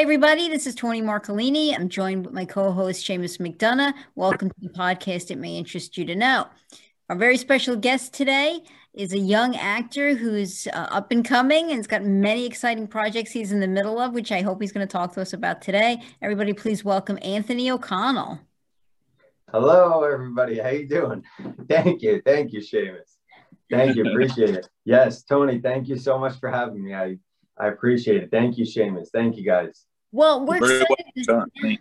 Hi, everybody. This is Tony Marcolini. I'm joined with my co host, Seamus McDonough. Welcome to the podcast. It may interest you to know. Our very special guest today is a young actor who's uh, up and coming and has got many exciting projects he's in the middle of, which I hope he's going to talk to us about today. Everybody, please welcome Anthony O'Connell. Hello, everybody. How you doing? Thank you. Thank you, Seamus. Thank you. Appreciate it. Yes, Tony, thank you so much for having me. I I appreciate it. Thank you, Seamus. Thank you, guys. Well, we're excited, to,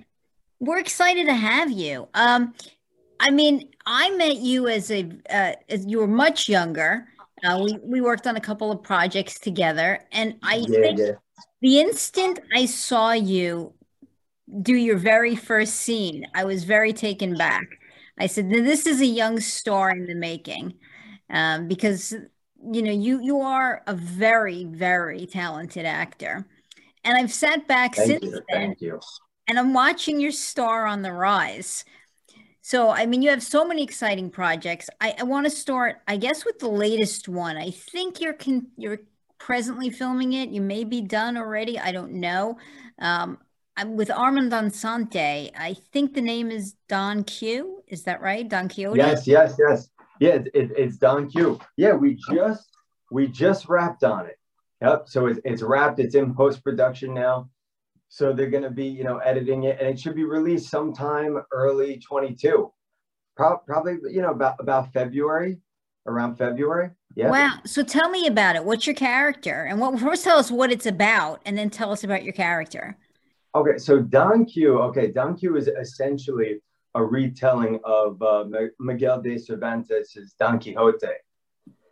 we're excited to have you. Um, I mean, I met you as a uh, as you were much younger. Uh, we we worked on a couple of projects together, and I yeah, think yeah. the instant I saw you do your very first scene, I was very taken back. I said, "This is a young star in the making," um, because you know you you are a very very talented actor and i've sat back thank since you, then thank you. and i'm watching your star on the rise so i mean you have so many exciting projects i, I want to start i guess with the latest one i think you're con- you're presently filming it you may be done already i don't know um, I'm with Armand Assante. I think the name is Don Q. Is that right? Don Quixote? Yes, yes, yes. Yeah, it, it, it's Don Q. Yeah, we just we just wrapped on it. Yep. So it's it's wrapped. It's in post production now. So they're going to be you know editing it, and it should be released sometime early 22. Pro- probably you know about about February, around February. Yeah. Wow. So tell me about it. What's your character? And what first tell us what it's about, and then tell us about your character. Okay. So Don Q. Okay, Don Q is essentially a retelling of uh, Miguel de Cervantes' Don Quixote.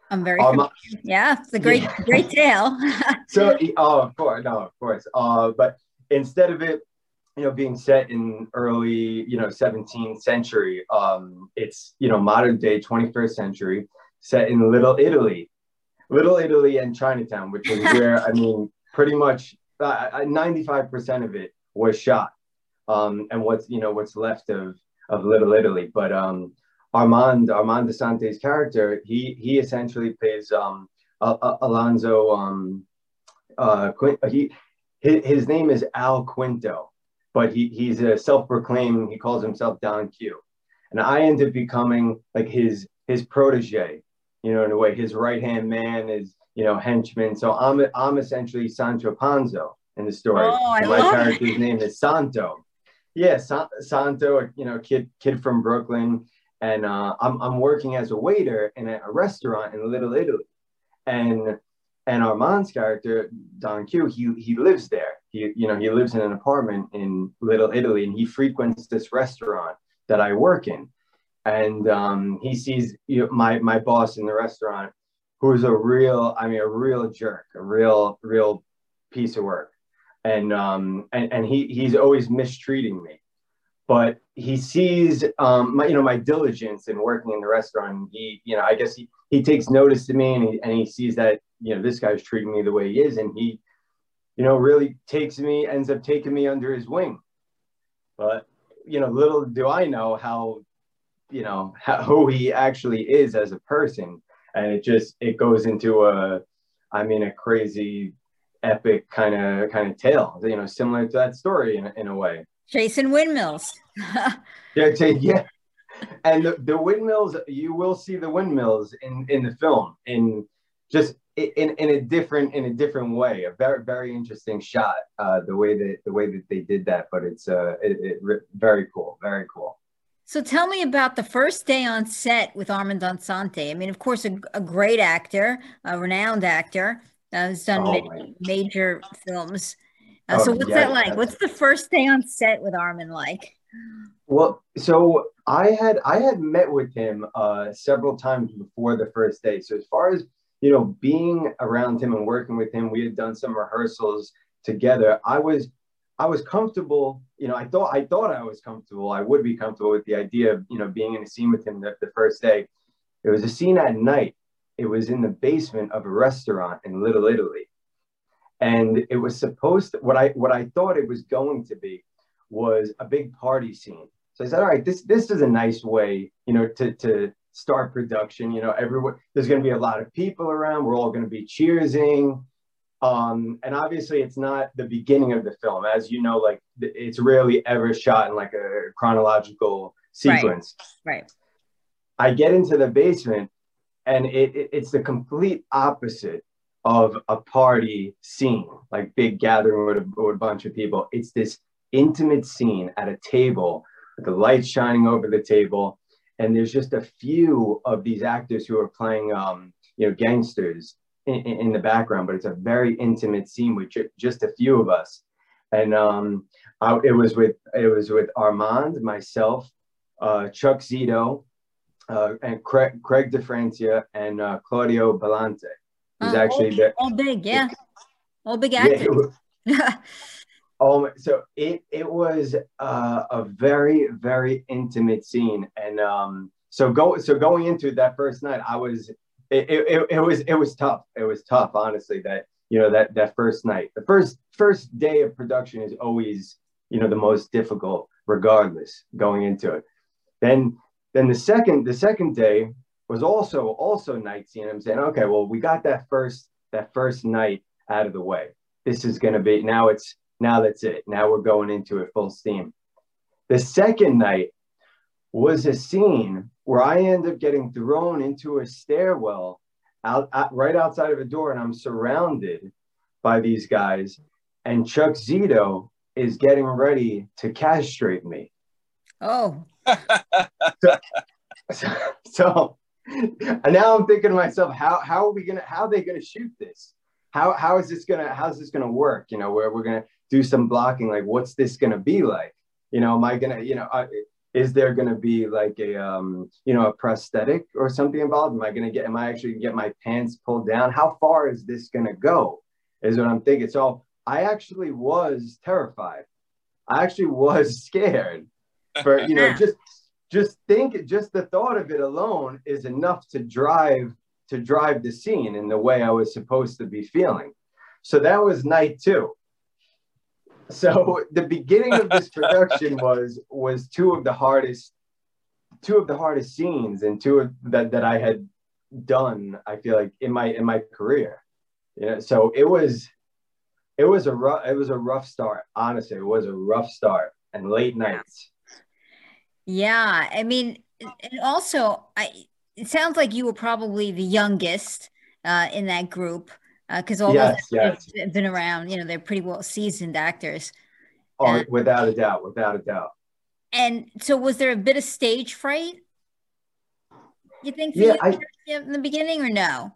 I'm very um, yeah, it's a great yeah. great tale. so oh, of course, no, of course. Uh, but instead of it, you know, being set in early, you know, 17th century, um, it's you know modern day 21st century, set in Little Italy, Little Italy and Chinatown, which is where I mean, pretty much uh, 95% of it was shot, um, and what's you know what's left of of Little Italy. But um, Armand Armand Assante's character, he he essentially plays um, Alonzo. Um, uh, he his, his name is Al Quinto, but he he's a self-proclaimed. He calls himself Don Q, and I end up becoming like his his protege. You know, in a way, his right hand man is you know henchman. So I'm I'm essentially Sancho Panza in the story. Oh, my character's it. name is Santo yeah, Sa- Santo, you know, kid kid from Brooklyn, and uh, I'm I'm working as a waiter in a, restaurant in Little Italy, and and Armand's character Don Q, he he lives there. He you know he lives in an apartment in Little Italy, and he frequents this restaurant that I work in, and um, he sees you know, my my boss in the restaurant, who's a real I mean a real jerk, a real real piece of work and um, and, and he he's always mistreating me. But he sees um, my you know my diligence in working in the restaurant. He you know I guess he he takes notice to me and he and he sees that you know this guy's treating me the way he is, and he you know really takes me ends up taking me under his wing. But you know little do I know how you know how, who he actually is as a person, and it just it goes into a I mean a crazy epic kind of kind of tale, you know, similar to that story in, in a way. Chasing windmills. yeah, yeah. And the, the windmills, you will see the windmills in in the film in just in, in a different in a different way a very very interesting shot uh the way that the way that they did that but it's uh it, it very cool very cool so tell me about the first day on set with Armand Assante. I mean, of course, a, a great actor, a renowned actor. Uh, has done oh, major films. Uh, oh, so what's yeah, that like? What's the first day on set with Armand like? Well, so I had I had met with him uh, several times before the first day. So as far as you know, being around him and working with him, we had done some rehearsals together. I was I was comfortable. You know, I thought I thought I was comfortable. I would be comfortable with the idea of you know being in a scene with him the, the first day. It was a scene at night it was in the basement of a restaurant in Little Italy. And it was supposed to, what I what I thought it was going to be was a big party scene. So I said, all right, this this is a nice way, you know, to to start production. You know, everyone there's gonna be a lot of people around, we're all gonna be cheersing. Um, and obviously, it's not the beginning of the film, as you know. Like it's rarely ever shot in like a chronological sequence. Right. right. I get into the basement, and it, it, it's the complete opposite of a party scene, like big gathering with a, with a bunch of people. It's this intimate scene at a table with the lights shining over the table, and there's just a few of these actors who are playing, um, you know, gangsters in, in, the background, but it's a very intimate scene with just a few of us. And um, I, it was with it was with Armand, myself, uh, Chuck Zito, uh, and Craig, Craig DiFrancia, and uh, Claudio Balante. He's uh, actually all, the, all big, yeah, all big actors. Yeah, oh, so it it was uh, a very very intimate scene, and um, so go so going into that first night, I was it, it, it was it was tough. It was tough, honestly. That you know that that first night, the first first day of production is always you know the most difficult, regardless going into it. Then then the second the second day was also also night scene. I'm saying, okay, well we got that first that first night out of the way. This is going to be now. It's now that's it. Now we're going into it full steam. The second night was a scene where I end up getting thrown into a stairwell out, out, right outside of a door, and I'm surrounded by these guys. And Chuck Zito is getting ready to castrate me. Oh. so, so, so, and now I'm thinking to myself, how how are we gonna how are they gonna shoot this? How how is this gonna how's this gonna work? You know, where we're gonna do some blocking, like what's this gonna be like? You know, am I gonna, you know, I, is there going to be like a um, you know a prosthetic or something involved am i going to get am i actually going to get my pants pulled down how far is this going to go is what i'm thinking so i actually was terrified i actually was scared for you know just just think just the thought of it alone is enough to drive to drive the scene in the way i was supposed to be feeling. So that was night two. So the beginning of this production was was two of the hardest two of the hardest scenes and two of that that I had done I feel like in my in my career. You know so it was it was a rough it was a rough start. Honestly it was a rough start and late nights yeah I mean and also I it sounds like you were probably the youngest uh, in that group because uh, all yes, yes. have been around. You know, they're pretty well seasoned actors. Oh, uh, without a doubt, without a doubt. And so, was there a bit of stage fright? You think? yeah, you I, in the beginning, or no?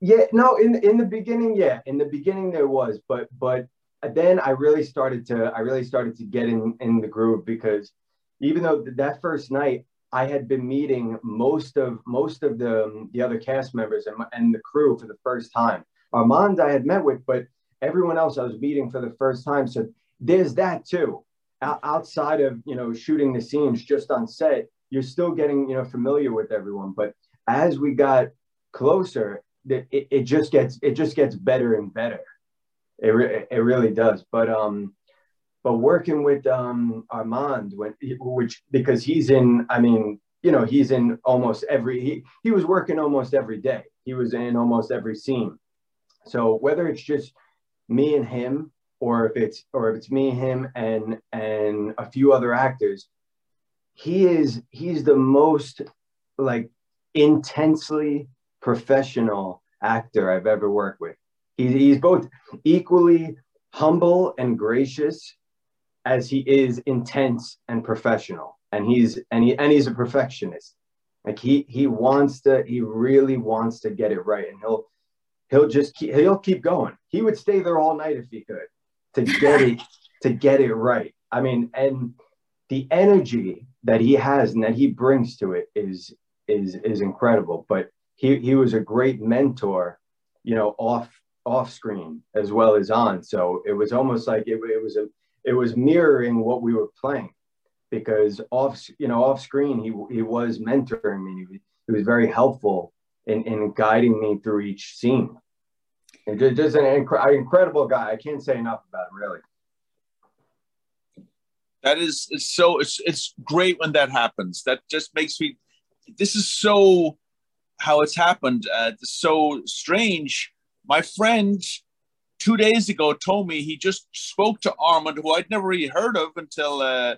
Yeah, no. In in the beginning, yeah, in the beginning there was, but but then I really started to I really started to get in in the groove because even though that first night I had been meeting most of most of the um, the other cast members and, and the crew for the first time. Armand I had met with, but everyone else I was meeting for the first time. So there's that too. O- outside of you know shooting the scenes just on set, you're still getting you know familiar with everyone. But as we got closer, it, it, it just gets it just gets better and better. It, re- it really does. But um, but working with um, Armand, when, which because he's in, I mean, you know, he's in almost every. He he was working almost every day. He was in almost every scene. So whether it's just me and him, or if it's or if it's me, him, and and a few other actors, he is he's the most like intensely professional actor I've ever worked with. He's he's both equally humble and gracious as he is intense and professional and he's and he and he's a perfectionist. Like he he wants to he really wants to get it right and he'll he'll just keep he'll keep going. He would stay there all night if he could to get it to get it right. I mean and the energy that he has and that he brings to it is is is incredible. But he he was a great mentor you know off off screen as well as on. So it was almost like it, it was a it was mirroring what we were playing because off you know off screen he he was mentoring me. He, was very helpful in, in guiding me through each scene. And just, just an inc- incredible guy. I can't say enough about him really. That is it's so it's it's great when that happens. That just makes me this is so how it's happened. Uh, so strange. My friend two days ago told me he just spoke to Armand, who I'd never really heard of until uh,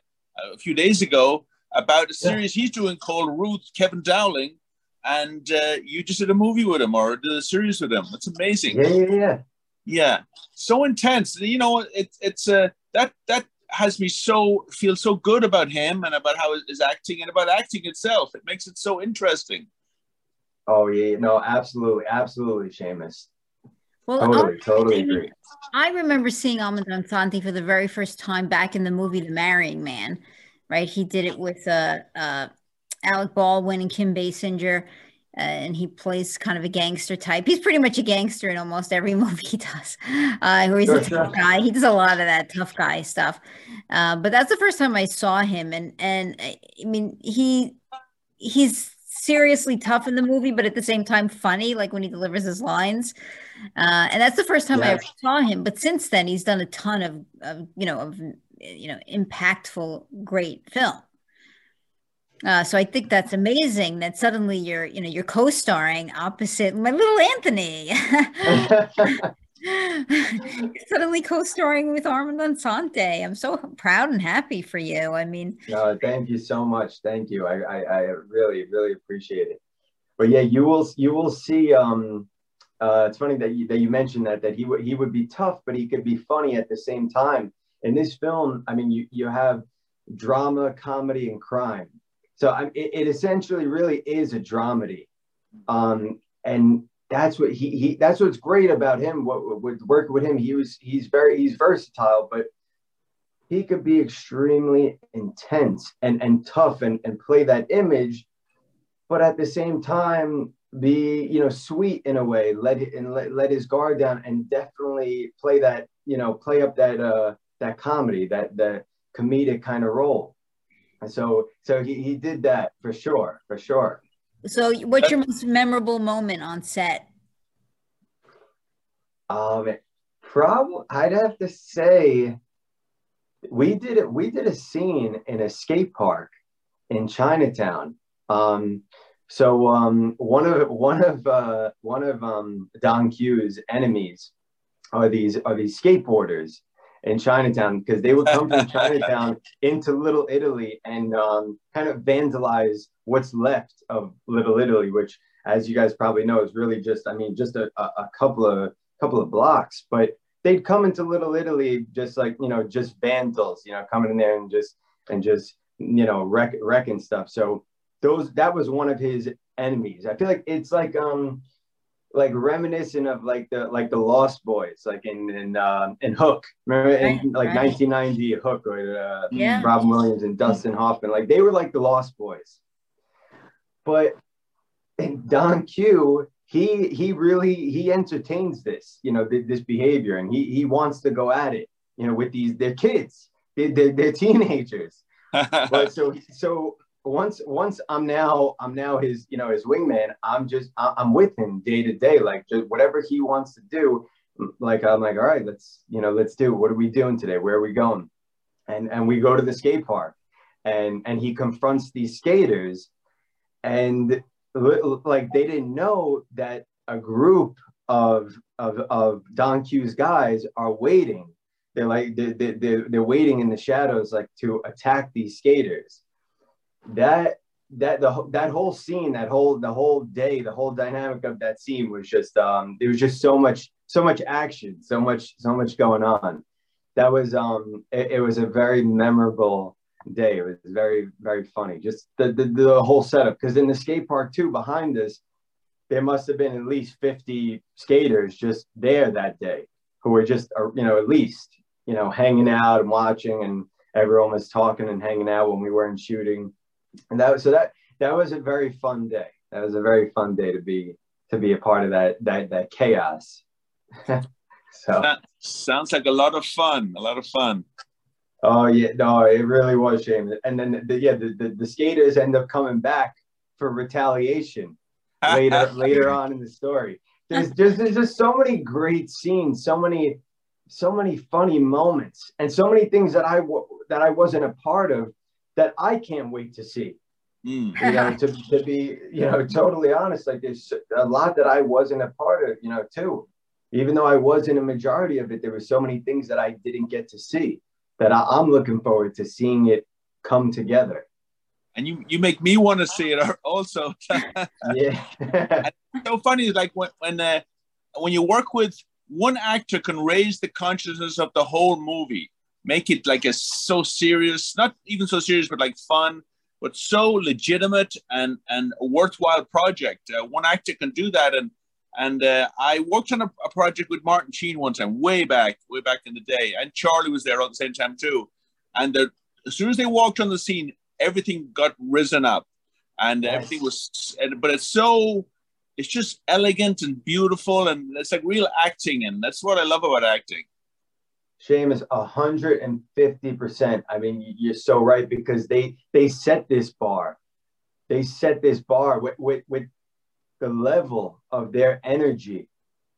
a few days ago, about a series yeah. he's doing called Ruth Kevin Dowling, and uh, you just did a movie with him or did a series with him. It's amazing. Yeah, yeah, yeah. Yeah, so intense. You know, it, it's uh, that that has me so feel so good about him and about how his acting and about acting itself. It makes it so interesting. Oh yeah, no, absolutely, absolutely, Seamus. Well, totally, totally agree. I remember seeing Armand Assante for the very first time back in the movie The Marrying Man. Right, he did it with uh, uh, Alec Baldwin and Kim Basinger uh, and he plays kind of a gangster type. He's pretty much a gangster in almost every movie he does, uh, where he's a tough guy. He does a lot of that tough guy stuff. Uh, but that's the first time I saw him, and and I mean he he's seriously tough in the movie, but at the same time funny, like when he delivers his lines. Uh, and that's the first time yes. I ever saw him. But since then, he's done a ton of, of you know of you know impactful, great film. Uh, so I think that's amazing that suddenly you're, you know, you're co-starring opposite my little Anthony. suddenly co-starring with Armand Assante. I'm so proud and happy for you. I mean, no, thank you so much. Thank you. I, I, I really, really appreciate it. But yeah, you will, you will see. Um, uh, it's funny that you, that you mentioned that that he would he would be tough, but he could be funny at the same time. In this film, I mean, you you have drama, comedy, and crime so I, it, it, essentially really is a dramedy, um, and that's what he, he that's what's great about him. What with working with him, he was he's very he's versatile, but he could be extremely intense and and tough and and play that image, but at the same time be you know sweet in a way, let it and let, let his guard down, and definitely play that you know play up that uh that comedy that that comedic kind of role. And so so he, he did that for sure, for sure. So what's your most memorable moment on set? Um probably I'd have to say we did it we did a scene in a skate park in Chinatown. Um so um one of one of uh one of um Don Q's enemies are these are these skateboarders in Chinatown because they would come from Chinatown into Little Italy and um, kind of vandalize what's left of Little Italy, which, as you guys probably know, is really just I mean just a, a couple of couple of blocks, but they'd come into Little Italy just like you know just vandals, you know, coming in there and just and just you know wreck wrecking stuff. So those that was one of his enemies. I feel like it's like um like reminiscent of like the like the Lost Boys, like in in uh, in Hook. Remember in like right. 1990 Hook with uh, yeah. Robin Williams and Dustin Hoffman. Like they were like the Lost Boys. But Don Q, he he really he entertains this, you know, th- this behavior, and he he wants to go at it, you know, with these they're kids, they, they're, they're teenagers. but so so once once I'm now I'm now his you know his wingman. I'm just I'm with him day to day, like just whatever he wants to do. Like I'm like, all right, let's you know let's do. What are we doing today? Where are we going? And and we go to the skate park, and and he confronts these skaters, and like they didn't know that a group of of of Don Q's guys are waiting. They're like they're, they're, they're waiting in the shadows like to attack these skaters that that the that whole scene, that whole the whole day, the whole dynamic of that scene was just um there was just so much so much action, so much so much going on. That was um it, it was a very memorable day. It was very very funny. Just the the, the whole setup because in the skate park too behind us, there must have been at least fifty skaters just there that day who were just uh, you know at least you know hanging out and watching and everyone was talking and hanging out when we weren't shooting and that so that that was a very fun day. That was a very fun day to be to be a part of that that that chaos. so that sounds like a lot of fun. A lot of fun. Oh yeah, no, it really was shame. And then the, yeah, the, the, the skaters end up coming back for retaliation later later on in the story. There's, there's there's just so many great scenes, so many so many funny moments, and so many things that I that I wasn't a part of that I can't wait to see. Mm. You know, to, to be, you know, totally honest, like there's a lot that I wasn't a part of, you know, too. even though I was in a majority of it, there were so many things that I didn't get to see that I, I'm looking forward to seeing it come together. And you, you make me want to see it also. yeah. so funny, like when when uh, when you work with one actor can raise the consciousness of the whole movie, make it like a so serious, not even so serious, but like fun, but so legitimate and and a worthwhile project. Uh, one actor can do that, and and uh, I worked on a, a, project with Martin Sheen one time, way back, way back in the day, and Charlie was there at the same time too. And the, as soon as they walked on the scene, everything got risen up, and yes. everything was. But it's so, it's just elegant and beautiful, and it's like real acting, and that's what I love about acting. Seamus, hundred and fifty percent. I mean, you're so right because they they set this bar, they set this bar with with, with the level of their energy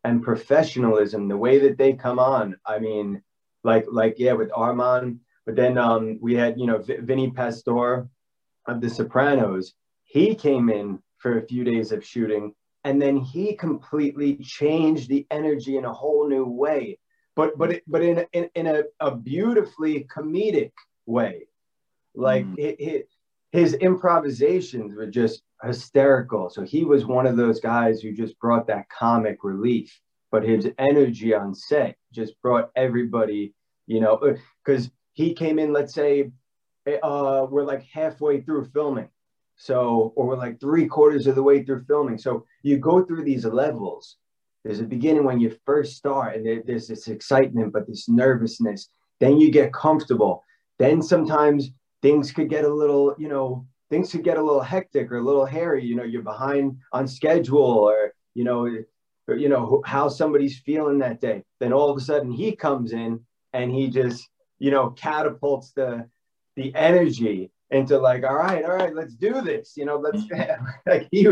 and professionalism, the way that they come on. I mean, like like yeah, with Armand, but then um, we had you know v- Vinny Pastore of The Sopranos. He came in for a few days of shooting, and then he completely changed the energy in a whole new way but but it, but in in, in a, a beautifully comedic way. Like mm. it, it, his improvisations were just hysterical. So he was one of those guys who just brought that comic relief but his energy on set just brought everybody you know because uh, he came in let's say uh, we're like halfway through filming. So or we're like three quarters of the way through filming. So you go through these levels there's a beginning when you first start, and there, there's this excitement, but this nervousness. Then you get comfortable. Then sometimes things could get a little, you know, things could get a little hectic or a little hairy. You know, you're behind on schedule, or you know, or, you know how somebody's feeling that day. Then all of a sudden he comes in and he just, you know, catapults the the energy into like, all right, all right, let's do this. You know, let's mm-hmm. like he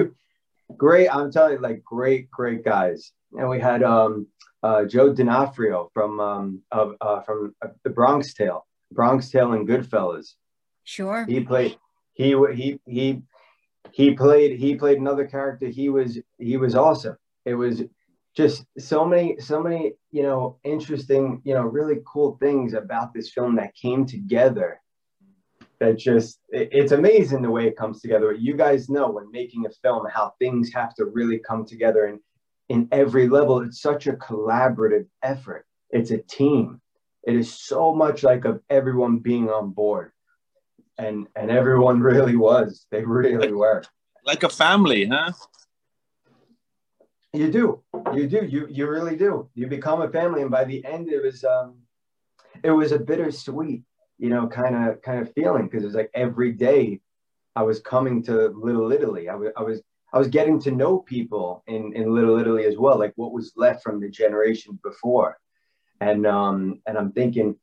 great. I'm telling you, like great, great guys and we had um, uh, Joe D'Onofrio from um, uh, from uh, the Bronx Tale, Bronx Tale and Goodfellas. Sure. He played. He he he he played. He played another character. He was he was awesome. It was just so many so many you know interesting you know really cool things about this film that came together that just it, it's amazing the way it comes together you guys know when making a film how things have to really come together and in every level. It's such a collaborative effort. It's a team. It is so much like of everyone being on board. And and everyone really was. They really were. Like a family, huh? You do. You do. You you really do. You become a family. And by the end it was um it was a bittersweet, you know, kind of kind of feeling because it was like every day I was coming to Little Italy. I was I was I was getting to know people in, in Little Italy as well, like what was left from the generation before. And um, and I'm thinking,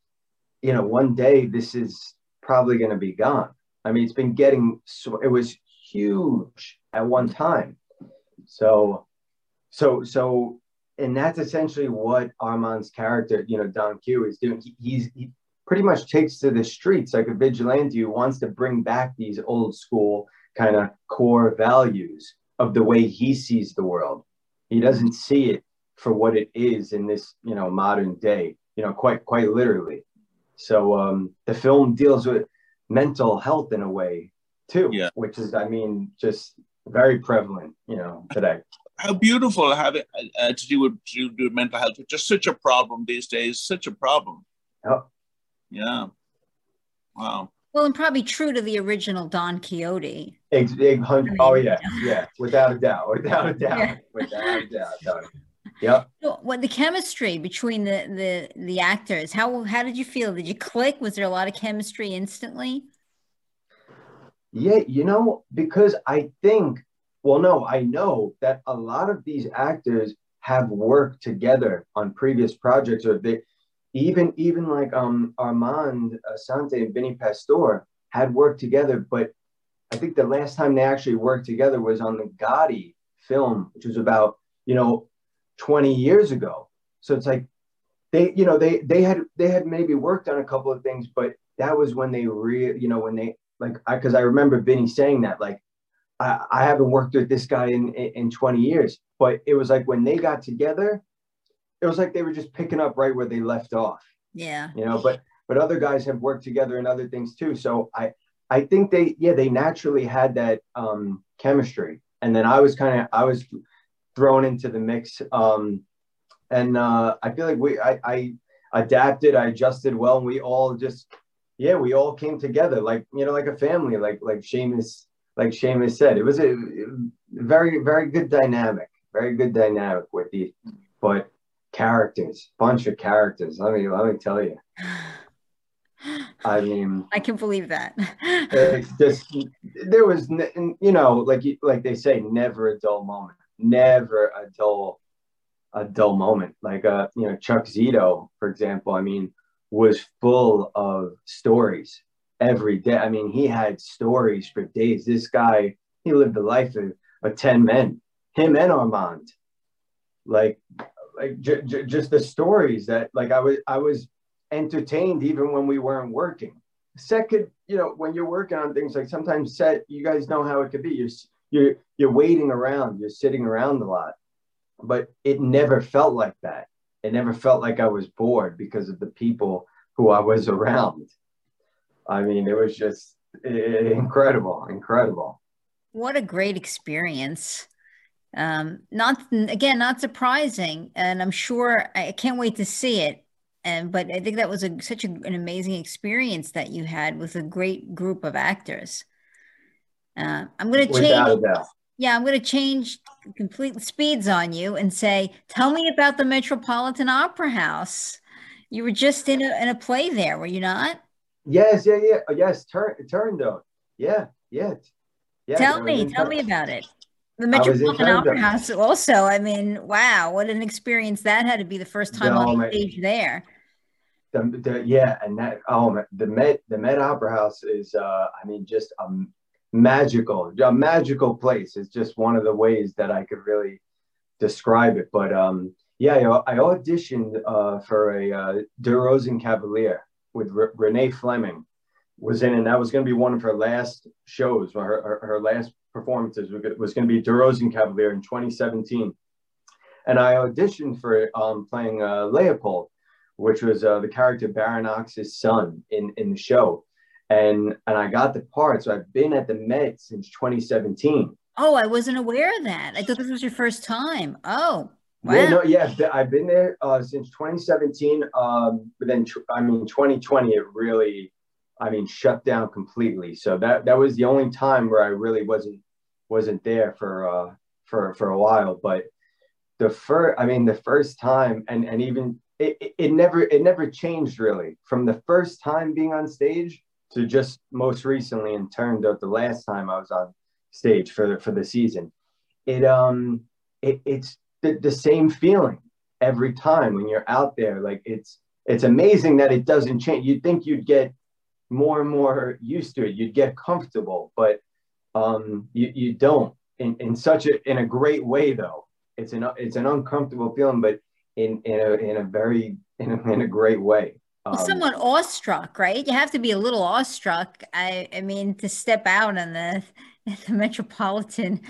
you know, one day this is probably going to be gone. I mean, it's been getting so it was huge at one time. So, so, so, and that's essentially what Armand's character, you know, Don Q is doing. He, he's he pretty much takes to the streets like a vigilante who wants to bring back these old school kind of core values of the way he sees the world. He doesn't see it for what it is in this, you know, modern day, you know, quite quite literally. So um, the film deals with mental health in a way too, yeah. which is, I mean, just very prevalent, you know, today. How beautiful having uh, to do with to do with mental health, which is such a problem these days, such a problem. Yep. Yeah. Wow. Well, and probably true to the original Don Quixote. Ex- ex- I oh, mean, oh yeah, yeah, without a doubt, without a doubt, yeah. without a doubt. Yep. So, what the chemistry between the the the actors? How how did you feel? Did you click? Was there a lot of chemistry instantly? Yeah, you know, because I think, well, no, I know that a lot of these actors have worked together on previous projects, or they even even like um Armand Assante and Vinny Pastore had worked together, but I think the last time they actually worked together was on the Gotti film, which was about you know 20 years ago. So it's like they you know they they had they had maybe worked on a couple of things, but that was when they re you know when they like I because I remember Vinny saying that like I, I haven't worked with this guy in, in in 20 years, but it was like when they got together it was like they were just picking up right where they left off. Yeah. You know, but but other guys have worked together in other things too. So I I think they yeah they naturally had that um, chemistry, and then I was kind of I was thrown into the mix, um, and uh, I feel like we I, I adapted, I adjusted well, and we all just yeah we all came together like you know like a family like like Seamus like Seamus said it was a very very good dynamic very good dynamic with the but characters bunch of characters let me let me tell you I mean, I can believe that. it's just there was, you know, like like they say, never a dull moment, never a dull, a dull moment. Like uh, you know, Chuck Zito, for example. I mean, was full of stories every day. I mean, he had stories for days. This guy, he lived the life of, of ten men. Him and Armand, like, like j- j- just the stories that, like, I was, I was entertained even when we weren't working. Second, you know, when you're working on things like sometimes set, you guys know how it could be. You're you're you're waiting around, you're sitting around a lot, but it never felt like that. It never felt like I was bored because of the people who I was around. I mean, it was just incredible, incredible. What a great experience. Um, not again, not surprising, and I'm sure I can't wait to see it and but I think that was a, such a, an amazing experience that you had with a great group of actors. Uh, I'm going to change. Yeah, I'm going to change complete speeds on you and say, tell me about the Metropolitan Opera House. You were just in a, in a play there, were you not? Yes, yeah, yeah, yes. Turn, Turandot. Yeah, yeah. yeah tell me, tell me about it. The Metropolitan Opera House, also. I mean, wow, what an experience that had to be the first time no, on stage there the, the yeah, and that oh the Met the Met Opera House is uh, I mean just a magical a magical place. It's just one of the ways that I could really describe it. But um, yeah, I auditioned uh, for a uh, Der Rosenkavalier with R- Renee Fleming was in, and that was going to be one of her last shows. Her, her, her last performances was going to be Der Cavalier in 2017. And I auditioned for um, playing uh, Leopold which was uh, the character Baron Ochs's son in, in the show. And and I got the part. So I've been at the Met since 2017. Oh, I wasn't aware of that. I thought this was your first time. Oh, wow. Yeah, no, yeah, I've been there uh, since 2017. Um, but then, I mean, 2020, it really, I mean, shut down completely. So that that was the only time where I really wasn't wasn't there for uh, for for a while. But the first, I mean, the first time, and and even it, it, never it never changed really from the first time being on stage to just most recently and Turandot the last time I was on stage for for the season. It um it, it's the, the same feeling every time when you're out there. Like it's it's amazing that it doesn't change. You'd think you'd get more and more used to it. You'd get comfortable, but um, you, you don't in, in such a in a great way though. It's an it's an uncomfortable feeling, but in in a in a very in a, in a great way. Um, Somewhat awestruck, right? You have to be a little awestruck. I I mean, to step out on the the metropolitan,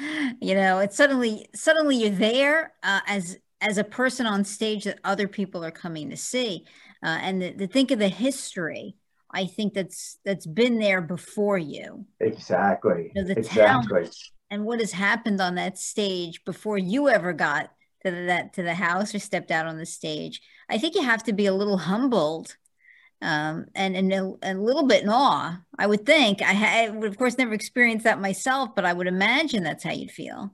you know, it's suddenly suddenly you're there uh, as as a person on stage that other people are coming to see, uh, and to, think of the history. I think that's that's been there before you. Exactly. You know, exactly. and what has happened on that stage before you ever got to the, that to the house or stepped out on the stage. I think you have to be a little humbled um, and, and a, a, little bit in awe. I would think. I, I would, of course, never experienced that myself, but I would imagine that's how you'd feel.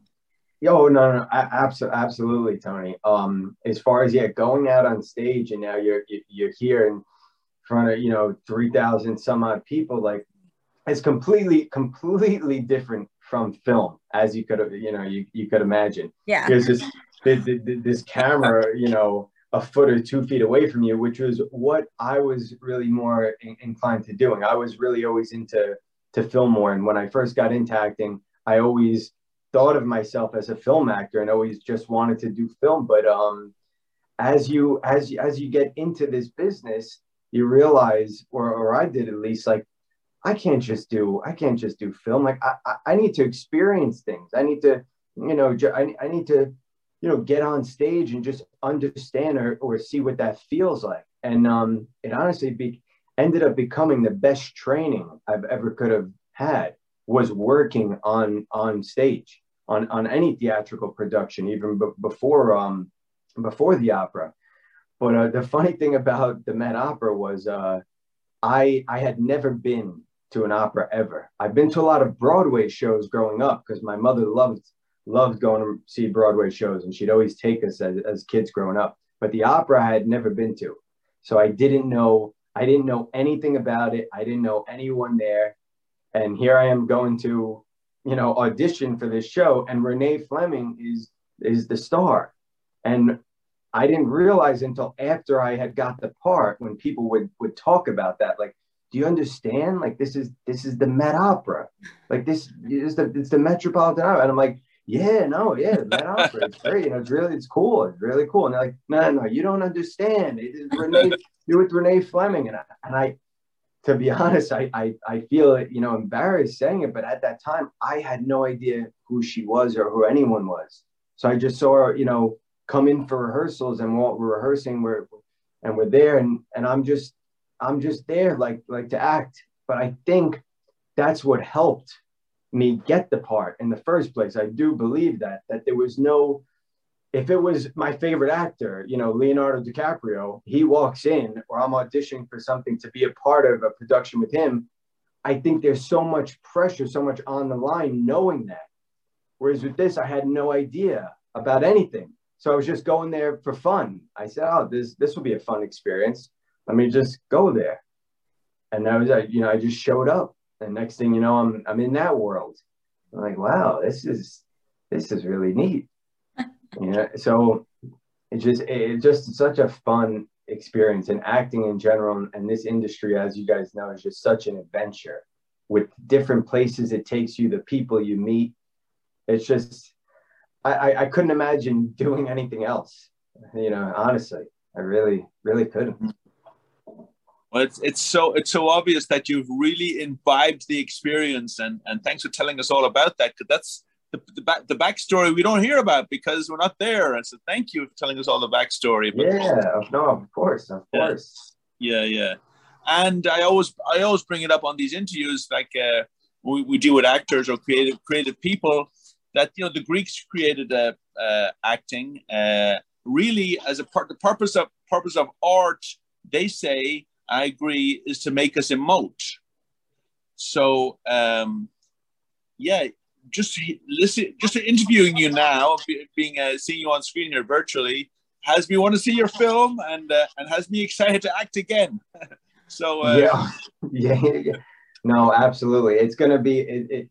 Yo, no, no, absolutely, absolutely, Tony. Um, as far as yeah, going out on stage and now you're you're here in front of you know three thousand some odd people, like it's completely, completely different from film, as you could you know you you could imagine. Yeah, there's this this camera, you know, a foot or two feet away from you, which was what I was really more in- inclined to doing. I was really always into to film more, and when I first got into acting, I always thought of myself as a film actor and always just wanted to do film. But um, as you as as you get into this business, you realize, or or I did at least, like I can't just do I can't just do film. Like I I, need to experience things. I need to you know I, I need to you know, get on stage and just understand or, or see what that feels like. And um, it honestly be, ended up becoming the best training I've ever could have had was working on on stage on on any theatrical production, even b- before um before the opera. But uh, the funny thing about the Met Opera was uh, I I had never been to an opera ever. I've been to a lot of Broadway shows growing up because my mother loved loved going to see Broadway shows, and she'd always take us as, as kids growing up. But the opera I had never been to, so I didn't know I didn't know anything about it. I didn't know anyone there, and here I am going to you know audition for this show, and Renee Fleming is is the star, and I didn't realize until after I had got the part when people would would talk about that, like do you understand? Like this is this is the Met Opera. Like this is the it's the Metropolitan Opera. And I'm like, yeah, no, yeah, the Met Opera. It's great. You know, it's really it's cool. It's really cool. And they're like, no, no, you don't understand. It is Renee, you're with Renee Fleming. And I, and I to be honest, I, I I feel you know embarrassed saying it, but at that time I had no idea who she was or who anyone was. So I just saw her, you know, come in for rehearsals and while we're rehearsing, we're and we're there and and I'm just I'm just there like like to act. But I think that's what helped me get the part in the first place. I do believe that that there was no if it was my favorite actor, you know, Leonardo DiCaprio, he walks in or I'm auditioning for something to be a part of a production with him, I think there's so much pressure, so much on the line knowing that. Whereas with this, I had no idea about anything. So I was just going there for fun. I said, "Oh, this this will be a fun experience." let me just go there. And I was like, you know, I just showed up. And next thing you know, I'm I'm in that world. I'm like, wow, this is this is really neat. you know, so it just it just such a fun experience and acting in general and this industry, as you guys know, is just such an adventure with different places it takes you, the people you meet. It's just I, I couldn't imagine doing anything else. You know, honestly, I really, really couldn't. Well, it's it's so it's so obvious that you've really imbibed the experience, and and thanks for telling us all about that. Because that's the the, back, the backstory we don't hear about because we're not there. And so, thank you for telling us all the backstory. But, yeah, no, of course, of course. Yeah, yeah. And I always I always bring it up on these interviews, like uh, we, we do with actors or creative creative people, that you know the Greeks created uh, uh, acting uh, really as a part. The purpose of purpose of art, they say I agree, is to make us emote. So, um, yeah, just listen, just interviewing you now, being uh, seeing you on screen here virtually, has me want to see your film and uh, and has me excited to act again. so uh, yeah. yeah, yeah, no, absolutely, it's gonna be it. it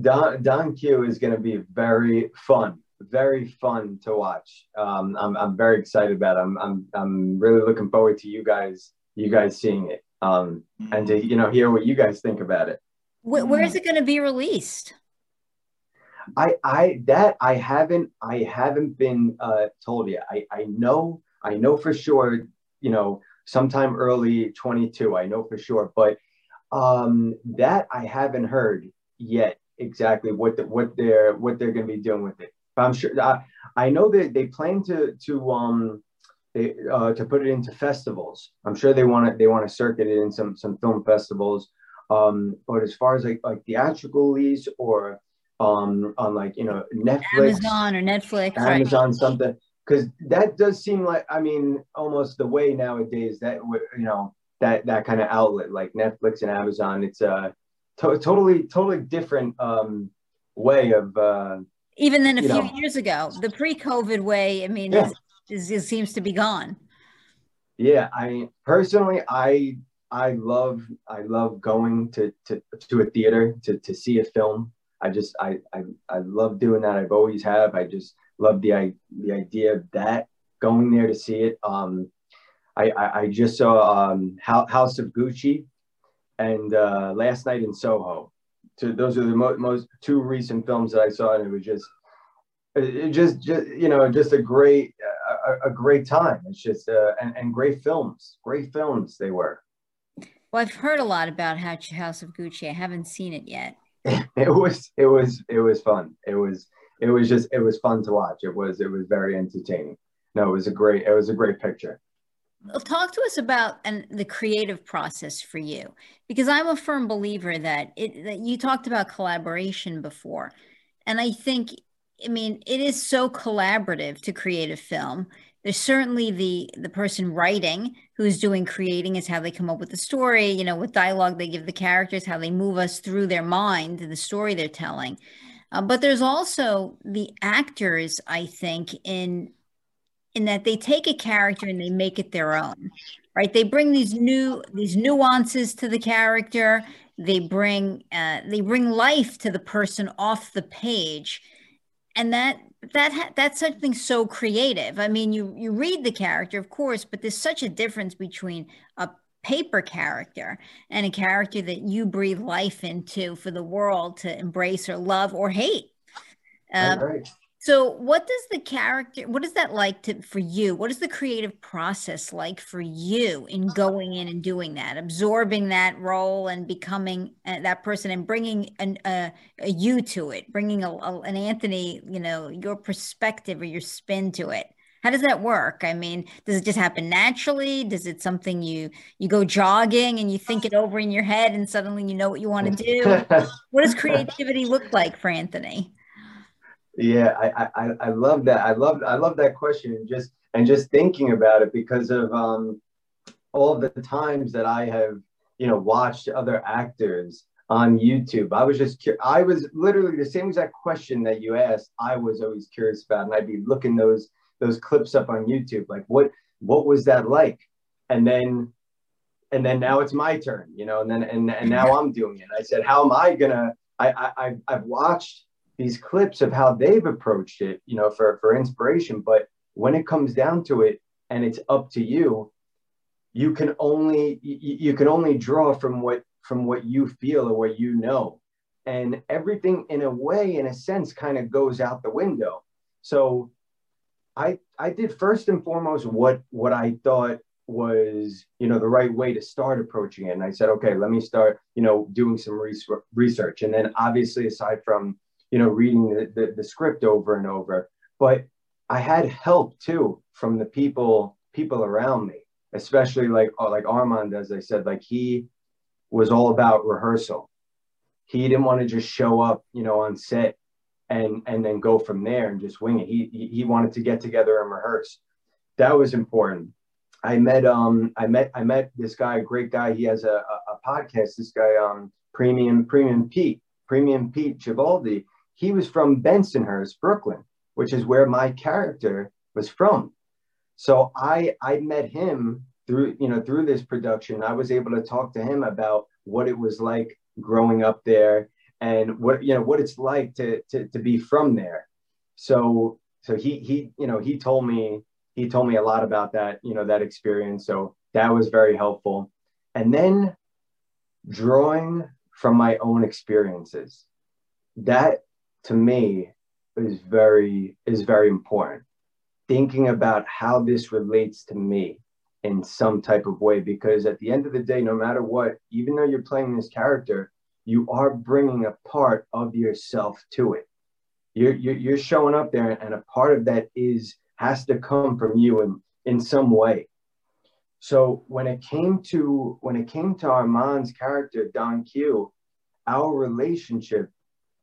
Don Don Q is gonna be very fun, very fun to watch. Um, I'm I'm very excited about. It. I'm I'm I'm really looking forward to you guys you guys seeing it um, and to you know hear what you guys think about it. where, where is it going to be released? I I that I haven't I haven't been uh, told yet. I I know I know for sure. You know, sometime early 22. I know for sure, but um, that I haven't heard yet exactly what the, what they're what they're going to be doing with it. But I'm sure I, I know that they plan to to um they, uh, to put it into festivals. I'm sure they want to they want to circuit it in some some film festivals. Um, but as far as like like theatrical release or um, on like you know Netflix, Amazon or Netflix, Amazon right. something, because that does seem like I mean almost the way nowadays that you know that that kind of outlet like Netflix and Amazon. It's a to- totally totally different um, way of. Uh, even than a few know. years ago, the pre-COVID way. I mean, yeah is, is seems to be gone. Yeah, I personally, I I love I love going to to, to a theater to, to see a film. I just I, I I love doing that. I've always have. I just love the I, the idea of that going there to see it. Um, I I, I just saw um, House of Gucci and uh, Last Night in Soho. So those are the mo- most two recent films that I saw, and it was just it just just you know just a great a, a great time. It's just uh, and, and great films, great films they were. Well, I've heard a lot about House of Gucci. I haven't seen it yet. it was it was it was fun. It was it was just it was fun to watch. It was it was very entertaining. No, it was a great it was a great picture. Talk to us about and the creative process for you, because I'm a firm believer that it that you talked about collaboration before, and I think I mean it is so collaborative to create a film. There's certainly the the person writing who's doing creating is how they come up with the story. You know, with dialogue they give the characters, how they move us through their mind, the story they're telling. Uh, but there's also the actors, I think, in in that they take a character and they make it their own, right? They bring these new these nuances to the character. They bring uh, they bring life to the person off the page, and that that ha- that's something so creative. I mean, you you read the character, of course, but there's such a difference between a paper character and a character that you breathe life into for the world to embrace or love or hate. Um, right. So, what does the character? What is that like to for you? What is the creative process like for you in going in and doing that, absorbing that role and becoming uh, that person and bringing an, uh, a you to it, bringing a, a, an Anthony, you know, your perspective or your spin to it? How does that work? I mean, does it just happen naturally? Does it something you you go jogging and you think it over in your head and suddenly you know what you want to do? what does creativity look like for Anthony? Yeah, I, I I love that. I love I love that question and just and just thinking about it because of um all the times that I have you know watched other actors on YouTube. I was just I was literally the same exact question that you asked. I was always curious about, and I'd be looking those those clips up on YouTube. Like what what was that like? And then and then now it's my turn, you know, and then and, and now I'm doing it. I said, how am I gonna I, I I've watched these clips of how they've approached it, you know, for, for inspiration. But when it comes down to it and it's up to you, you can only you, you can only draw from what from what you feel or what you know. And everything in a way, in a sense, kind of goes out the window. So I I did first and foremost what what I thought was you know the right way to start approaching it and i said okay let me start you know doing some research and then obviously aside from you know reading the, the, the script over and over but i had help too from the people people around me especially like uh, like armand as i said like he was all about rehearsal he didn't want to just show up you know on set and and then go from there and just wing it. He he wanted to get together and rehearse. That was important. I met um I met I met this guy, great guy. He has a, a, a podcast. This guy um Premium Premium Pete Premium Pete Gibaldi. He was from Bensonhurst, Brooklyn, which is where my character was from. So I I met him through you know through this production. I was able to talk to him about what it was like growing up there and what you know what it's like to to, to be from there so so he he you know he told me he told me a lot about that you know that experience so that was very helpful and then drawing from my own experiences that to me is very is very important thinking about how this relates to me in some type of way because at the end of the day no matter what even though you're playing this character you are bringing a part of yourself to it. You're, you're, showing up there, and a part of that is has to come from you in, in some way. So when it came to when it came to Armand's character Don Q, our relationship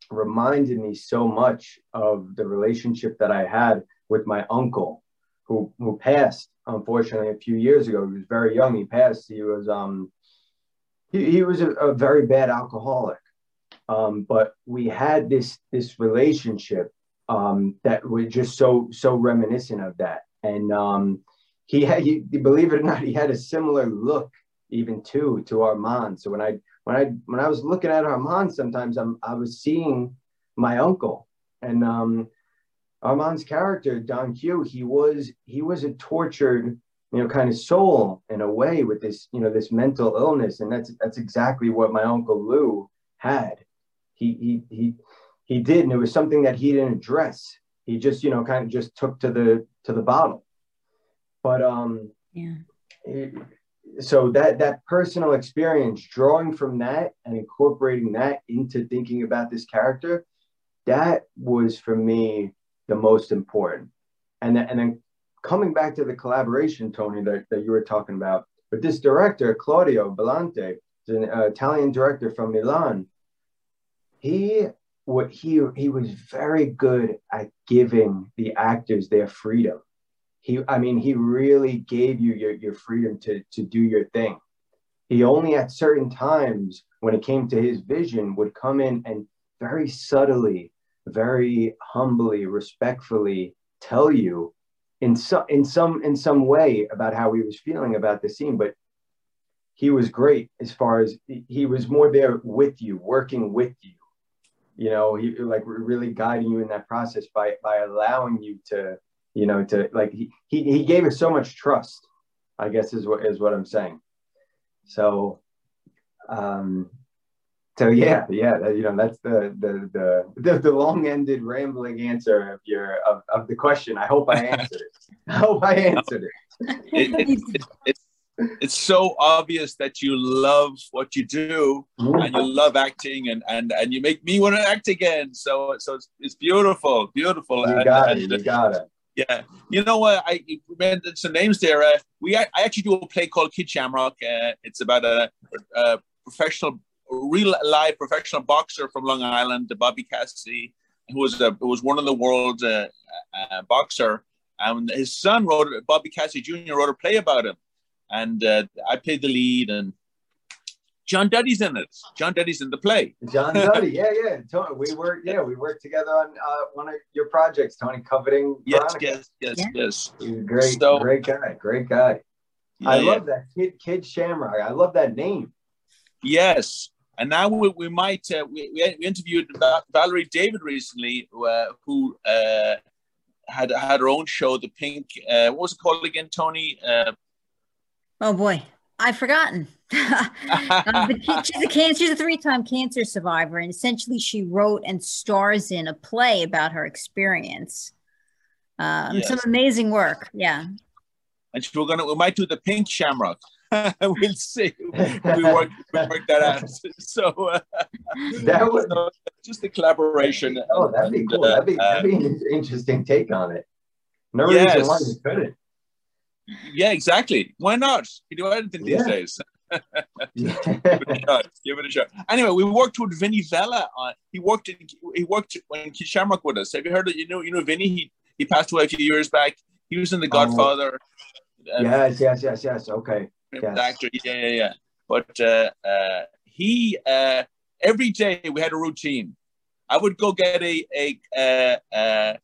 reminded me so much of the relationship that I had with my uncle, who who passed unfortunately a few years ago. He was very young. He passed. He was um he, he was a, a, very bad alcoholic. Um, but we had this this relationship um, that was just so so reminiscent of that. And um, he had, he, believe it or not, he had a similar look even to to Armand. So when I when I when I was looking at Armand, sometimes I'm I was seeing my uncle and um, Armand's character Don Q. He was he was a tortured you know, kind of soul in a way with this, you know, this mental illness. And that's that's exactly what my uncle Lou had. He he he he did, and it was something that he didn't address. He just, you know, kind of just took to the to the bottle. But um yeah. It, so that that personal experience, drawing from that and incorporating that into thinking about this character, that was for me the most important. And then, and then coming back to the collaboration, Tony, that, that you were talking about, but this director, Claudio Bellante, an uh, Italian director from Milan, he what he he was very good at giving the actors their freedom. He, I mean, he really gave you your, your freedom to, to do your thing. He only at certain times, when it came to his vision, would come in and very subtly, very humbly, respectfully tell you in some in some in some way about how he was feeling about the scene. But he was great as far as he was more there with you, working with you. You know, he like really guiding you in that process by by allowing you to, you know, to like he he, he gave us so much trust. I guess is what is what I'm saying. So, um, so yeah, yeah, you know, that's the the the the, the long-ended rambling answer of your of, of the question. I hope I answered it. I hope I answered it. it, it, it it's it's so obvious that you love what you do mm-hmm. and you love acting and and and you make me want to act again. So so it's, it's beautiful, beautiful. You got and, it. And, you got it. Yeah, you know what? I mentioned some names there. Uh, we I actually do a play called Kid Shamrock. Uh, it's about a, a professional real live professional boxer from Long Island, Bobby Cassidy, who was a, was one of the world's uh, uh, boxer. And his son wrote Bobby Cassidy Jr. wrote a play about him, and uh, I played the lead. And John Duddy's in it. John Duddy's in the play. John Duddy, yeah, yeah. Tony, we worked, yeah, we worked together on uh, one of your projects, Tony, coveting. Yes, yes, yes, yeah. yes. He's a great, so, great guy, great guy. Yeah, I love that kid, Kid Shamrock. I love that name. Yes, and now we, we might, uh, we, we interviewed Valerie David recently, uh, who uh, had had her own show, The Pink, uh, what was it called again, Tony? Uh, oh boy, I've forgotten. um, she's a cancer, she's a three-time cancer survivor, and essentially she wrote and stars in a play about her experience. Um, yes. Some amazing work, yeah. And we're gonna, we might do the Pink Shamrock. we'll see. We work, we work that out. So uh, that was so just a collaboration. Oh, that'd be cool. that'd, be, that'd be an interesting take on it. No yes. reason why you couldn't. Yeah, exactly. Why not? You do anything these yeah. days. give, it a shot. give it a shot. Anyway, we worked with Vinny Vella on. He worked in. He worked in Kid Shamrock with us. Have you heard of you know you know Vinny? He he passed away a few years back. He was in The oh. Godfather. Um, yes, yes, yes, yes. Okay yes. actor. Yeah, yeah, yeah. But uh, uh, he uh, every day we had a routine. I would go get a a, a, a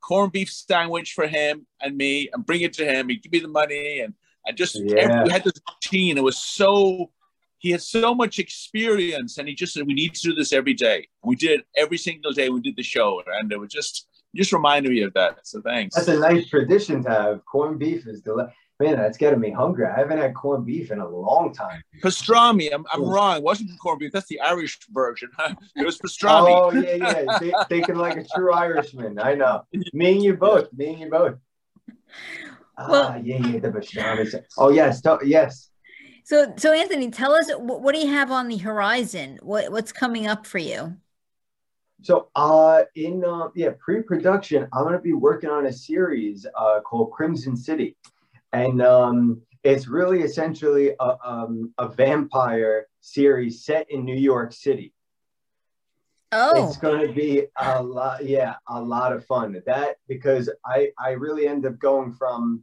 corned beef sandwich for him and me, and bring it to him. He'd give me the money, and I just yeah. every, we had this routine. It was so he had so much experience, and he just said we need to do this every day. We did it every single day. We did the show, and it was just just reminded me of that. So thanks. That's a nice tradition to have. Corned beef is delicious. Man, that's getting me hungry. I haven't had corned beef in a long time. Pastrami. I'm, I'm wrong. It wasn't corned beef. That's the Irish version. it was pastrami. Oh, yeah, yeah. Thinking like a true Irishman. I know. Me and you both. Me and you both. Well, ah, yeah, yeah, the pastrami. Oh, yes. yes. So, so Anthony, tell us what, what do you have on the horizon? What, what's coming up for you? So, uh, in uh, yeah, pre-production, I'm going to be working on a series uh, called Crimson City and um, it's really essentially a, um, a vampire series set in New York City. Oh, it's going to be a lot, yeah, a lot of fun. That because I I really end up going from,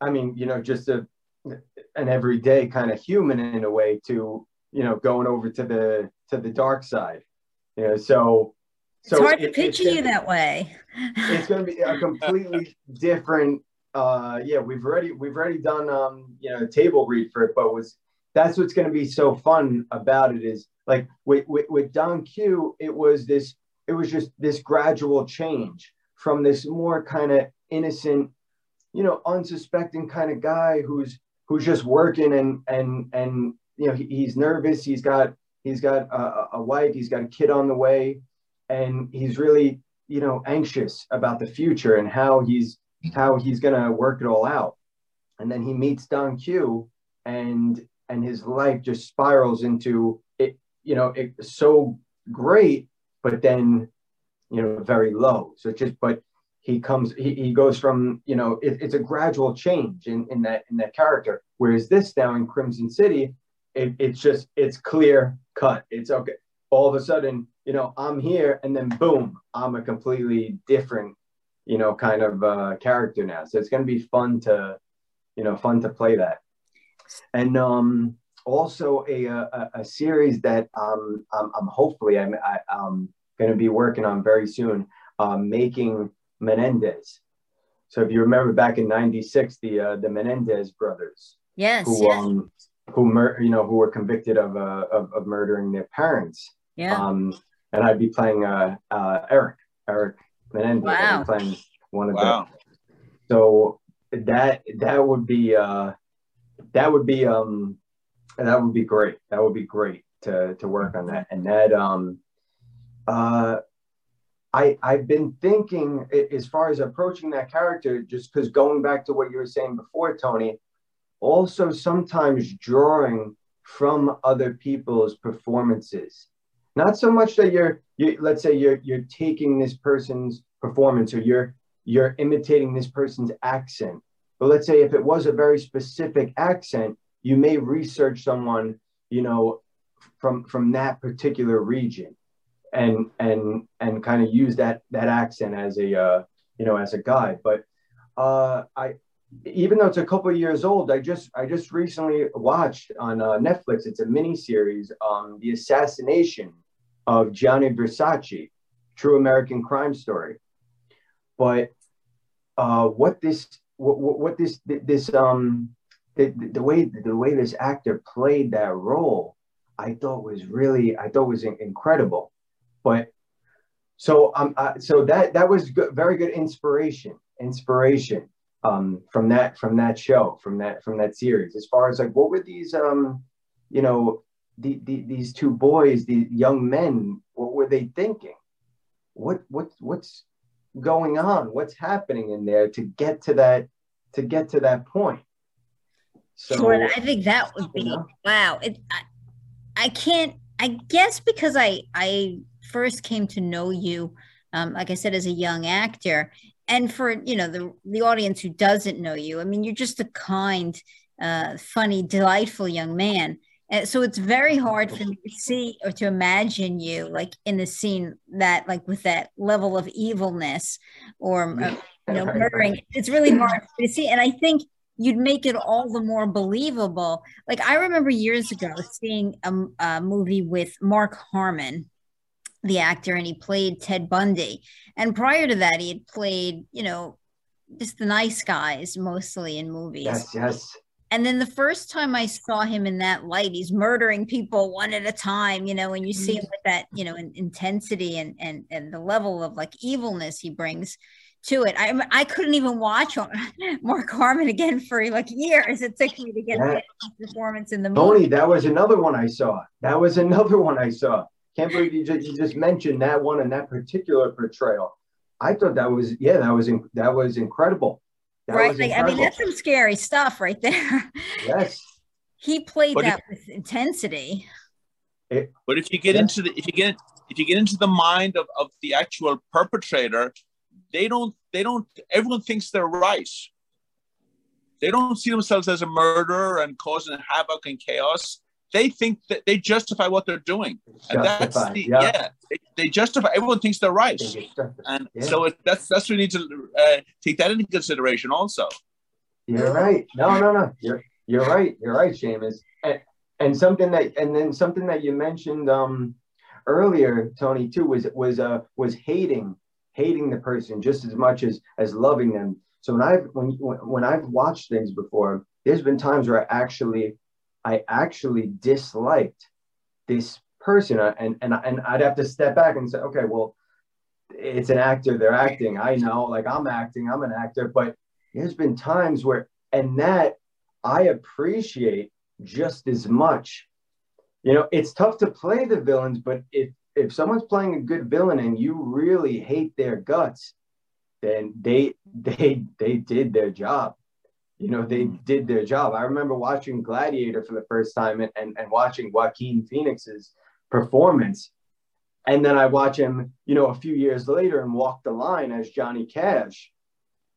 I mean, you know, just a an everyday kind of human in a way to you know going over to the to the dark side, you know. So so it's hard to picture you that way. It's going to be a completely different uh, yeah, we've already we've already done um, you know table read for it, but was that's what's going to be so fun about it is like with, with, with Don Q, it was this it was just this gradual change from this more kind of innocent, you know, unsuspecting kind of guy who's who's just working and and and you know he, he's nervous. He's got he's got a, a wife. He's got a kid on the way, and he's really you know anxious about the future and how he's how he's gonna work it all out. And then he meets Don Q, and and his life just spirals into it. You know, it's so great, but then you know, very low. So just, but he comes, he, he goes from, you know, it, it's a gradual change in, in that, in that character. Whereas this now in Crimson City, it, it's just, it's clear cut. It's okay. All of a sudden, you know, I'm here and then boom, I'm a completely different, you know, kind of uh, character now. So it's going to be fun to, you know, fun to play that. And um, also a, a, a series that um, I'm, I'm hopefully I'm, I, am going to be working on very soon, um, making Menendez. So if you remember back in '96, the uh, the Menendez brothers, yes, who yes. um who mur- you know who were convicted of uh of, of murdering their parents. Yeah. Um, and I'd be playing uh, uh Eric Eric Menendez. Wow. I'd playing one of Wow. them. So that that would be uh that would be um that would be great. That would be great to to work on that. And that um uh I I've been thinking as far as approaching that character, just because going back to what you were saying before, Tony, also sometimes drawing from other people's performances. Not so much that you're you let's say you're you're taking this person's performance or you're you're imitating this person's accent. But let's say if it was a very specific accent, you may research someone, you know, from from that particular region and and and kind of use that that accent as a uh, you know as a guide but uh i even though it's a couple of years old i just i just recently watched on uh, netflix it's a mini series um the assassination of gianni versace true american crime story. But uh what this what, what this this um the, the way the way this actor played that role i thought was really i thought was incredible. But so um uh, so that that was good, very good inspiration inspiration um from that from that show from that from that series. As far as like what were these um you know the, the, these two boys these young men what were they thinking what what what's going on what's happening in there to get to that to get to that point so and I think that would be you know? wow. It, I, I can't. I guess because I I first came to know you, um, like I said, as a young actor, and for you know the the audience who doesn't know you, I mean, you're just a kind, uh, funny, delightful young man. And so it's very hard for me to see or to imagine you like in a scene that like with that level of evilness or uh, you know murdering. It's really hard to see, and I think you'd make it all the more believable. Like I remember years ago seeing a, a movie with Mark Harmon, the actor, and he played Ted Bundy. And prior to that, he had played, you know, just the nice guys mostly in movies. yes yes And then the first time I saw him in that light, he's murdering people one at a time, you know, and you see him mm-hmm. with that, you know, in, intensity and and and the level of like evilness he brings to it. I I couldn't even watch Mark Harmon again for like years. It took me to get Yeah. his performance in the movie. Tony, that was another one I saw. That was another one I saw. Can't believe you just, you just mentioned that one and that particular portrayal. I thought that was yeah, that was in, that was incredible. That right? was Like, I mean, that's some scary stuff right there. yes. he played But that with intensity. But if you get Yeah. into the if you get if you get into the mind of, of the actual perpetrator, they don't they don't everyone thinks they're right. They don't see themselves as a murderer and causing havoc and chaos. They think that they justify what they're doing. And that's the yeah. yeah, they, they justify everyone thinks they're right. And Yeah. so it, that's that's what we need to uh, take that into consideration also. You're right. No, no, no. You're you're right. You're right, Seamus. And, and something that and then something that you mentioned um earlier, Tony, too, was was uh was hating hating the person just as much as as loving them. So when I've when when, when I've watched things before, there's been times where I actually I actually disliked this person, uh, and and and I'd have to step back and say, okay, well, it's an actor. They're acting. I know, like I'm acting. I'm an actor, but there's been times where and that i appreciate just as much you know it's tough to play the villains but if if someone's playing a good villain and you really hate their guts then they they they did their job you know they did their job i remember watching gladiator for the first time and and, and watching joaquin phoenix's performance and then I watch him, you know, a few years later and walk the line as Johnny Cash,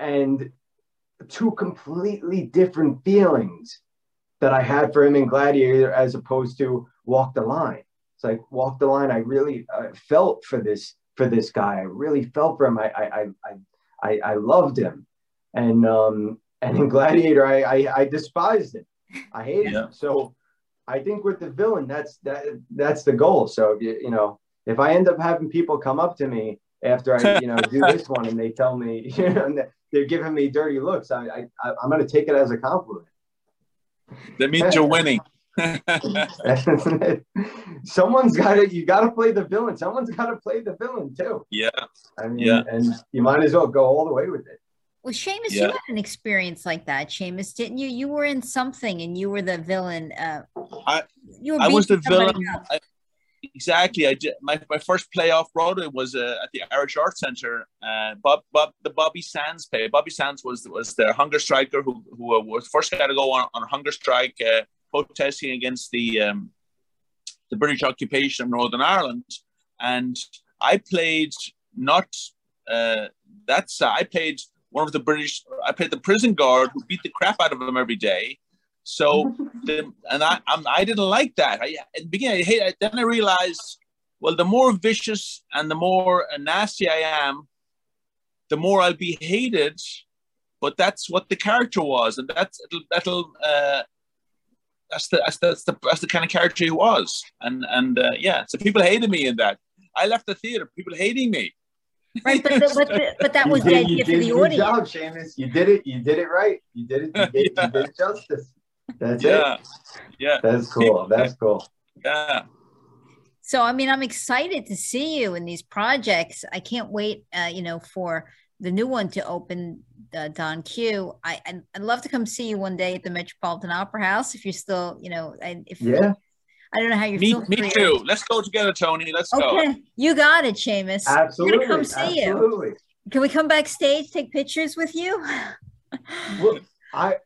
and two completely different feelings that I had for him in Gladiator as opposed to Walk the Line. It's like Walk the Line. I really uh, felt for this for this guy. I really felt for him. I I I I, I loved him, and um and in Gladiator, I I, I despised him. I hated yeah. him. So I think with the villain, that's that that's the goal. So you, you know, if I end up having people come up to me after I you know do this one and they tell me you know they're giving me dirty looks, I, I I'm going to take it as a compliment. That means you're winning. Someone's got to you got to play the villain. Someone's got to play the villain too. Yeah. I mean, yeah. and you might as well go all the way with it. Well, Seamus, yeah. you had an experience like that, Seamus, didn't you? You were in something and you were the villain. Uh, I, you were I was the villain. I, exactly. I did my, my first playoff Broadway was uh, at the Irish Arts Centre. Uh, Bob, Bob, the Bobby Sands play. Bobby Sands was was the hunger striker who who uh, was first guy to go on, on hunger strike, uh, protesting against the um, the British occupation of Northern Ireland, and I played not uh, that's I played one of the British. I played the prison guard who beat the crap out of him every day. So, the, and I I'm, I did not like that. I at the beginning I hate. Then I realized, well, the more vicious and the more nasty I am, the more I'll be hated. But that's what the character was, and that's that'll. Uh, that's the, that's the that's the that's the kind of character he was, and and uh, yeah, so people hated me in that. I left the theater, people hating me, Right, but the, but, the, but that was did, the idea for the audience. job, Seamus. You did it. You did it right. You did it. You did, yeah. you did justice. That's yeah. it. Yeah. That's cool. That's cool. Yeah. So I mean, I'm excited to see you in these projects. I can't wait. Uh, you know, for the new one to open. Uh, Don Q. I I'd, I'd love to come see you one day at the Metropolitan Opera House if you're still, you know, and if yeah. I don't know how you're me, feeling. Me too. Let's go together, Tony. Let's okay. go. You got it, Seamus. Absolutely. come see Absolutely. you. Can we come backstage, take pictures with you? well, I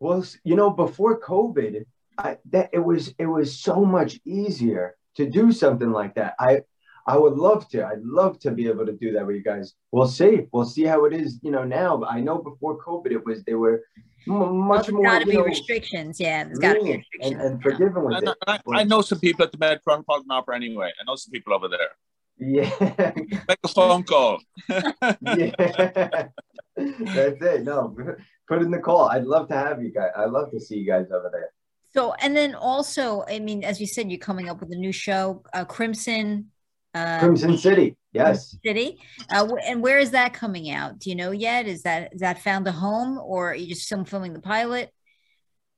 well, you know, before COVID, I that it was it was so much easier to do something like that. I I would love to. I'd love to be able to do that with you guys. We'll see. We'll see how it is, you know, now. I know before COVID, it was they were much well, more. Got to be know, restrictions. Yeah, there's got to be restrictions. And, and forgiving with it. I, I, know some people at the Metropolitan Opera anyway. I know some people over there. Yeah. Make a phone call. yeah. That's it. No, put in the call. I'd love to have you guys. I'd love to see you guys over there. So, and then also, I mean, as you said, you're coming up with a new show, uh, Crimson uh, Crimson City, yes. City, uh, and where is that coming out? Do you know yet? Is that is that found a home, or are you just still filming the pilot?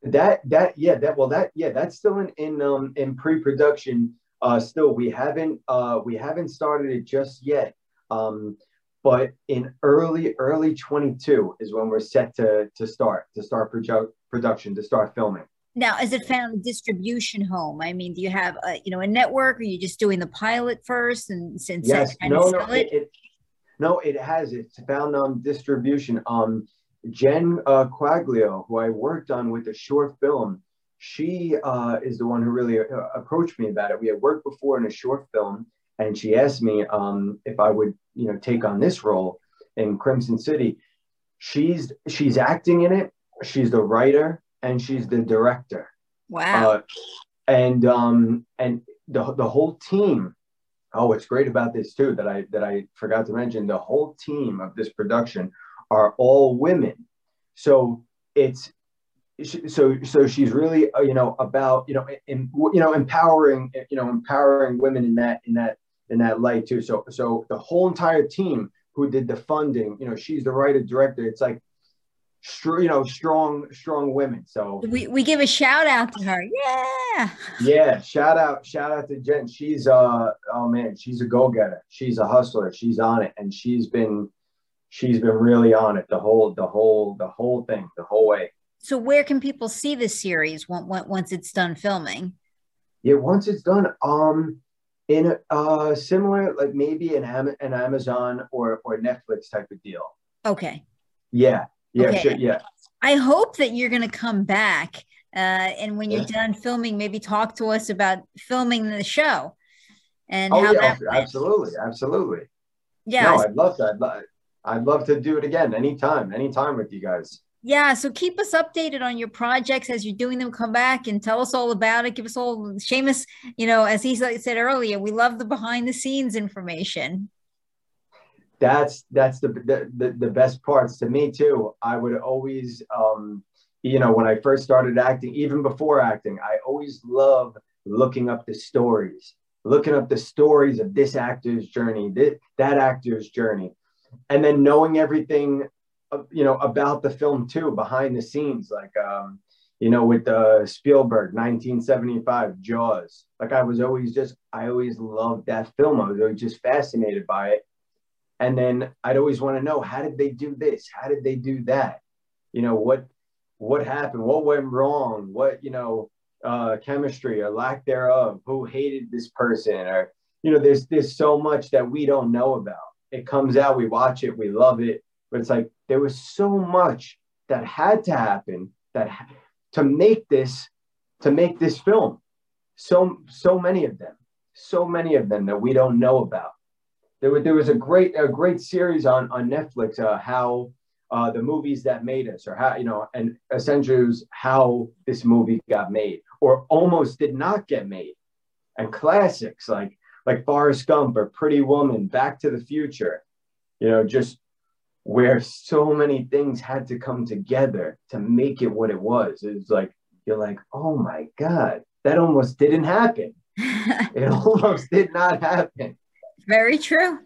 That that yeah that well that yeah that's still in in um in pre-production. Uh, still we haven't uh we haven't started it just yet. Um, but in early early 22 is when we're set to to start to start produ- production to start filming. Now, is it found a distribution home? I mean, do you have a you know a network? Or are you just doing the pilot first and since yes, no, no, it? It, no, it has. It's found on distribution. Um, Jen uh, Quaglio, who I worked on with a short film, she uh, is the one who really uh, approached me about it. We had worked before in a short film, and she asked me um, if I would, you know, take on this role in Crimson City. She's she's acting in it. She's the writer and she's the director. Wow. Uh, and um and the the whole team. Oh, what's great about this too that I that I forgot to mention. The whole team of this production are all women. So it's so so she's really uh, you know about you know in, you know empowering you know empowering women in that in that in that light too so so the whole entire team who did the funding you know she's the writer director it's like you know, strong, strong women. So we, we give a shout out to her. Yeah. Yeah. Shout out, shout out to Jen. She's uh oh man, she's a go-getter. She's a hustler. She's on it. And she's been she's been really on it the whole, the whole, the whole thing, the whole way. So where can people see this series once it's done filming? Yeah, once it's done, um, in a uh, similar, like maybe an, an Amazon or or Netflix type of deal. Okay. Yeah, yeah, okay. sure, yeah. I hope that you're going to come back. Uh, and when you're yeah. done filming, maybe talk to us about filming the show. and oh, how yeah, absolutely, absolutely. Yeah, no, I'd love to. I'd, love, I'd love to do it again anytime, anytime with you guys. Yeah, so keep us updated on your projects as you're doing them. Come back and tell us all about it. Give us all, Seamus. You know, as he said earlier, we love the behind the scenes information. That's that's the the, the best parts to me too. I would always, um, you know, when I first started acting, even before acting, I always love looking up the stories, looking up the stories of this actor's journey, that, that actor's journey, and then knowing everything you know about the film too behind the scenes like um you know with uh spielberg 1975 jaws. Like i was always just i always loved that film. I was always just fascinated by it and then i'd always want to know how did they do this? How did they do that? You know what what happened? What went wrong? What you know uh chemistry or lack thereof? Who hated this person? Or you know there's there's so much that we don't know about. It comes out we watch it we love it but it's like there was so much that had to happen that to make this to make this film. So so many of them, so many of them that we don't know about. There was there was a great a great series on on Netflix uh, how uh, the movies that made us, or how you know, and essentially how this movie got made, or almost did not get made, and classics like like Forrest Gump or Pretty Woman, Back to the Future, you know, just where so many things had to come together to make it what it was. It's like you're like, oh my god, that almost didn't happen. it almost did not happen. Very true.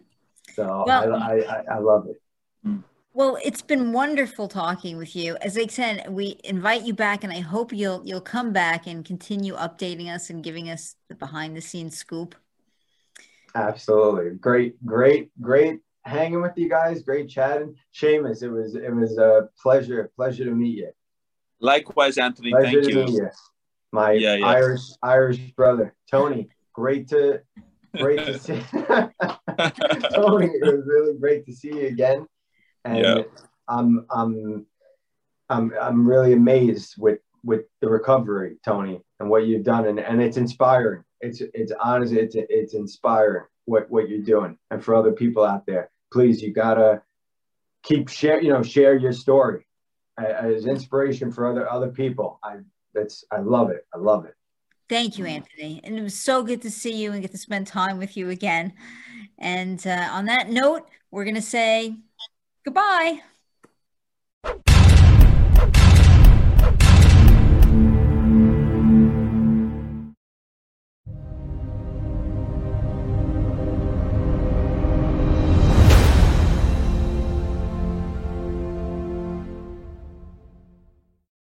So well, I, I, I love it. Hmm. Well, it's been wonderful talking with you. As I said, we invite you back, and I hope you'll you'll come back and continue updating us and giving us the behind the scenes scoop. Absolutely, great, great, great hanging with you guys. Great chatting. Seamus, it was it was a pleasure, pleasure to meet you. Likewise, Anthony. Pleasure Thank you. you. My yeah, yeah. Irish Irish brother, Tony. Great to great to see Tony. It was really great to see you again. And yeah. I'm I'm I'm I'm really amazed with with the recovery, Tony, and what you've done, and, and it's inspiring. It's it's honest. It's it's inspiring what what you're doing, and for other people out there please, you gotta keep share, you know, share your story as inspiration for other other people. I that's I love it. I love it. Thank you, Anthony. And it was so good to see you and get to spend time with you again. And uh, on that note, we're going to say goodbye.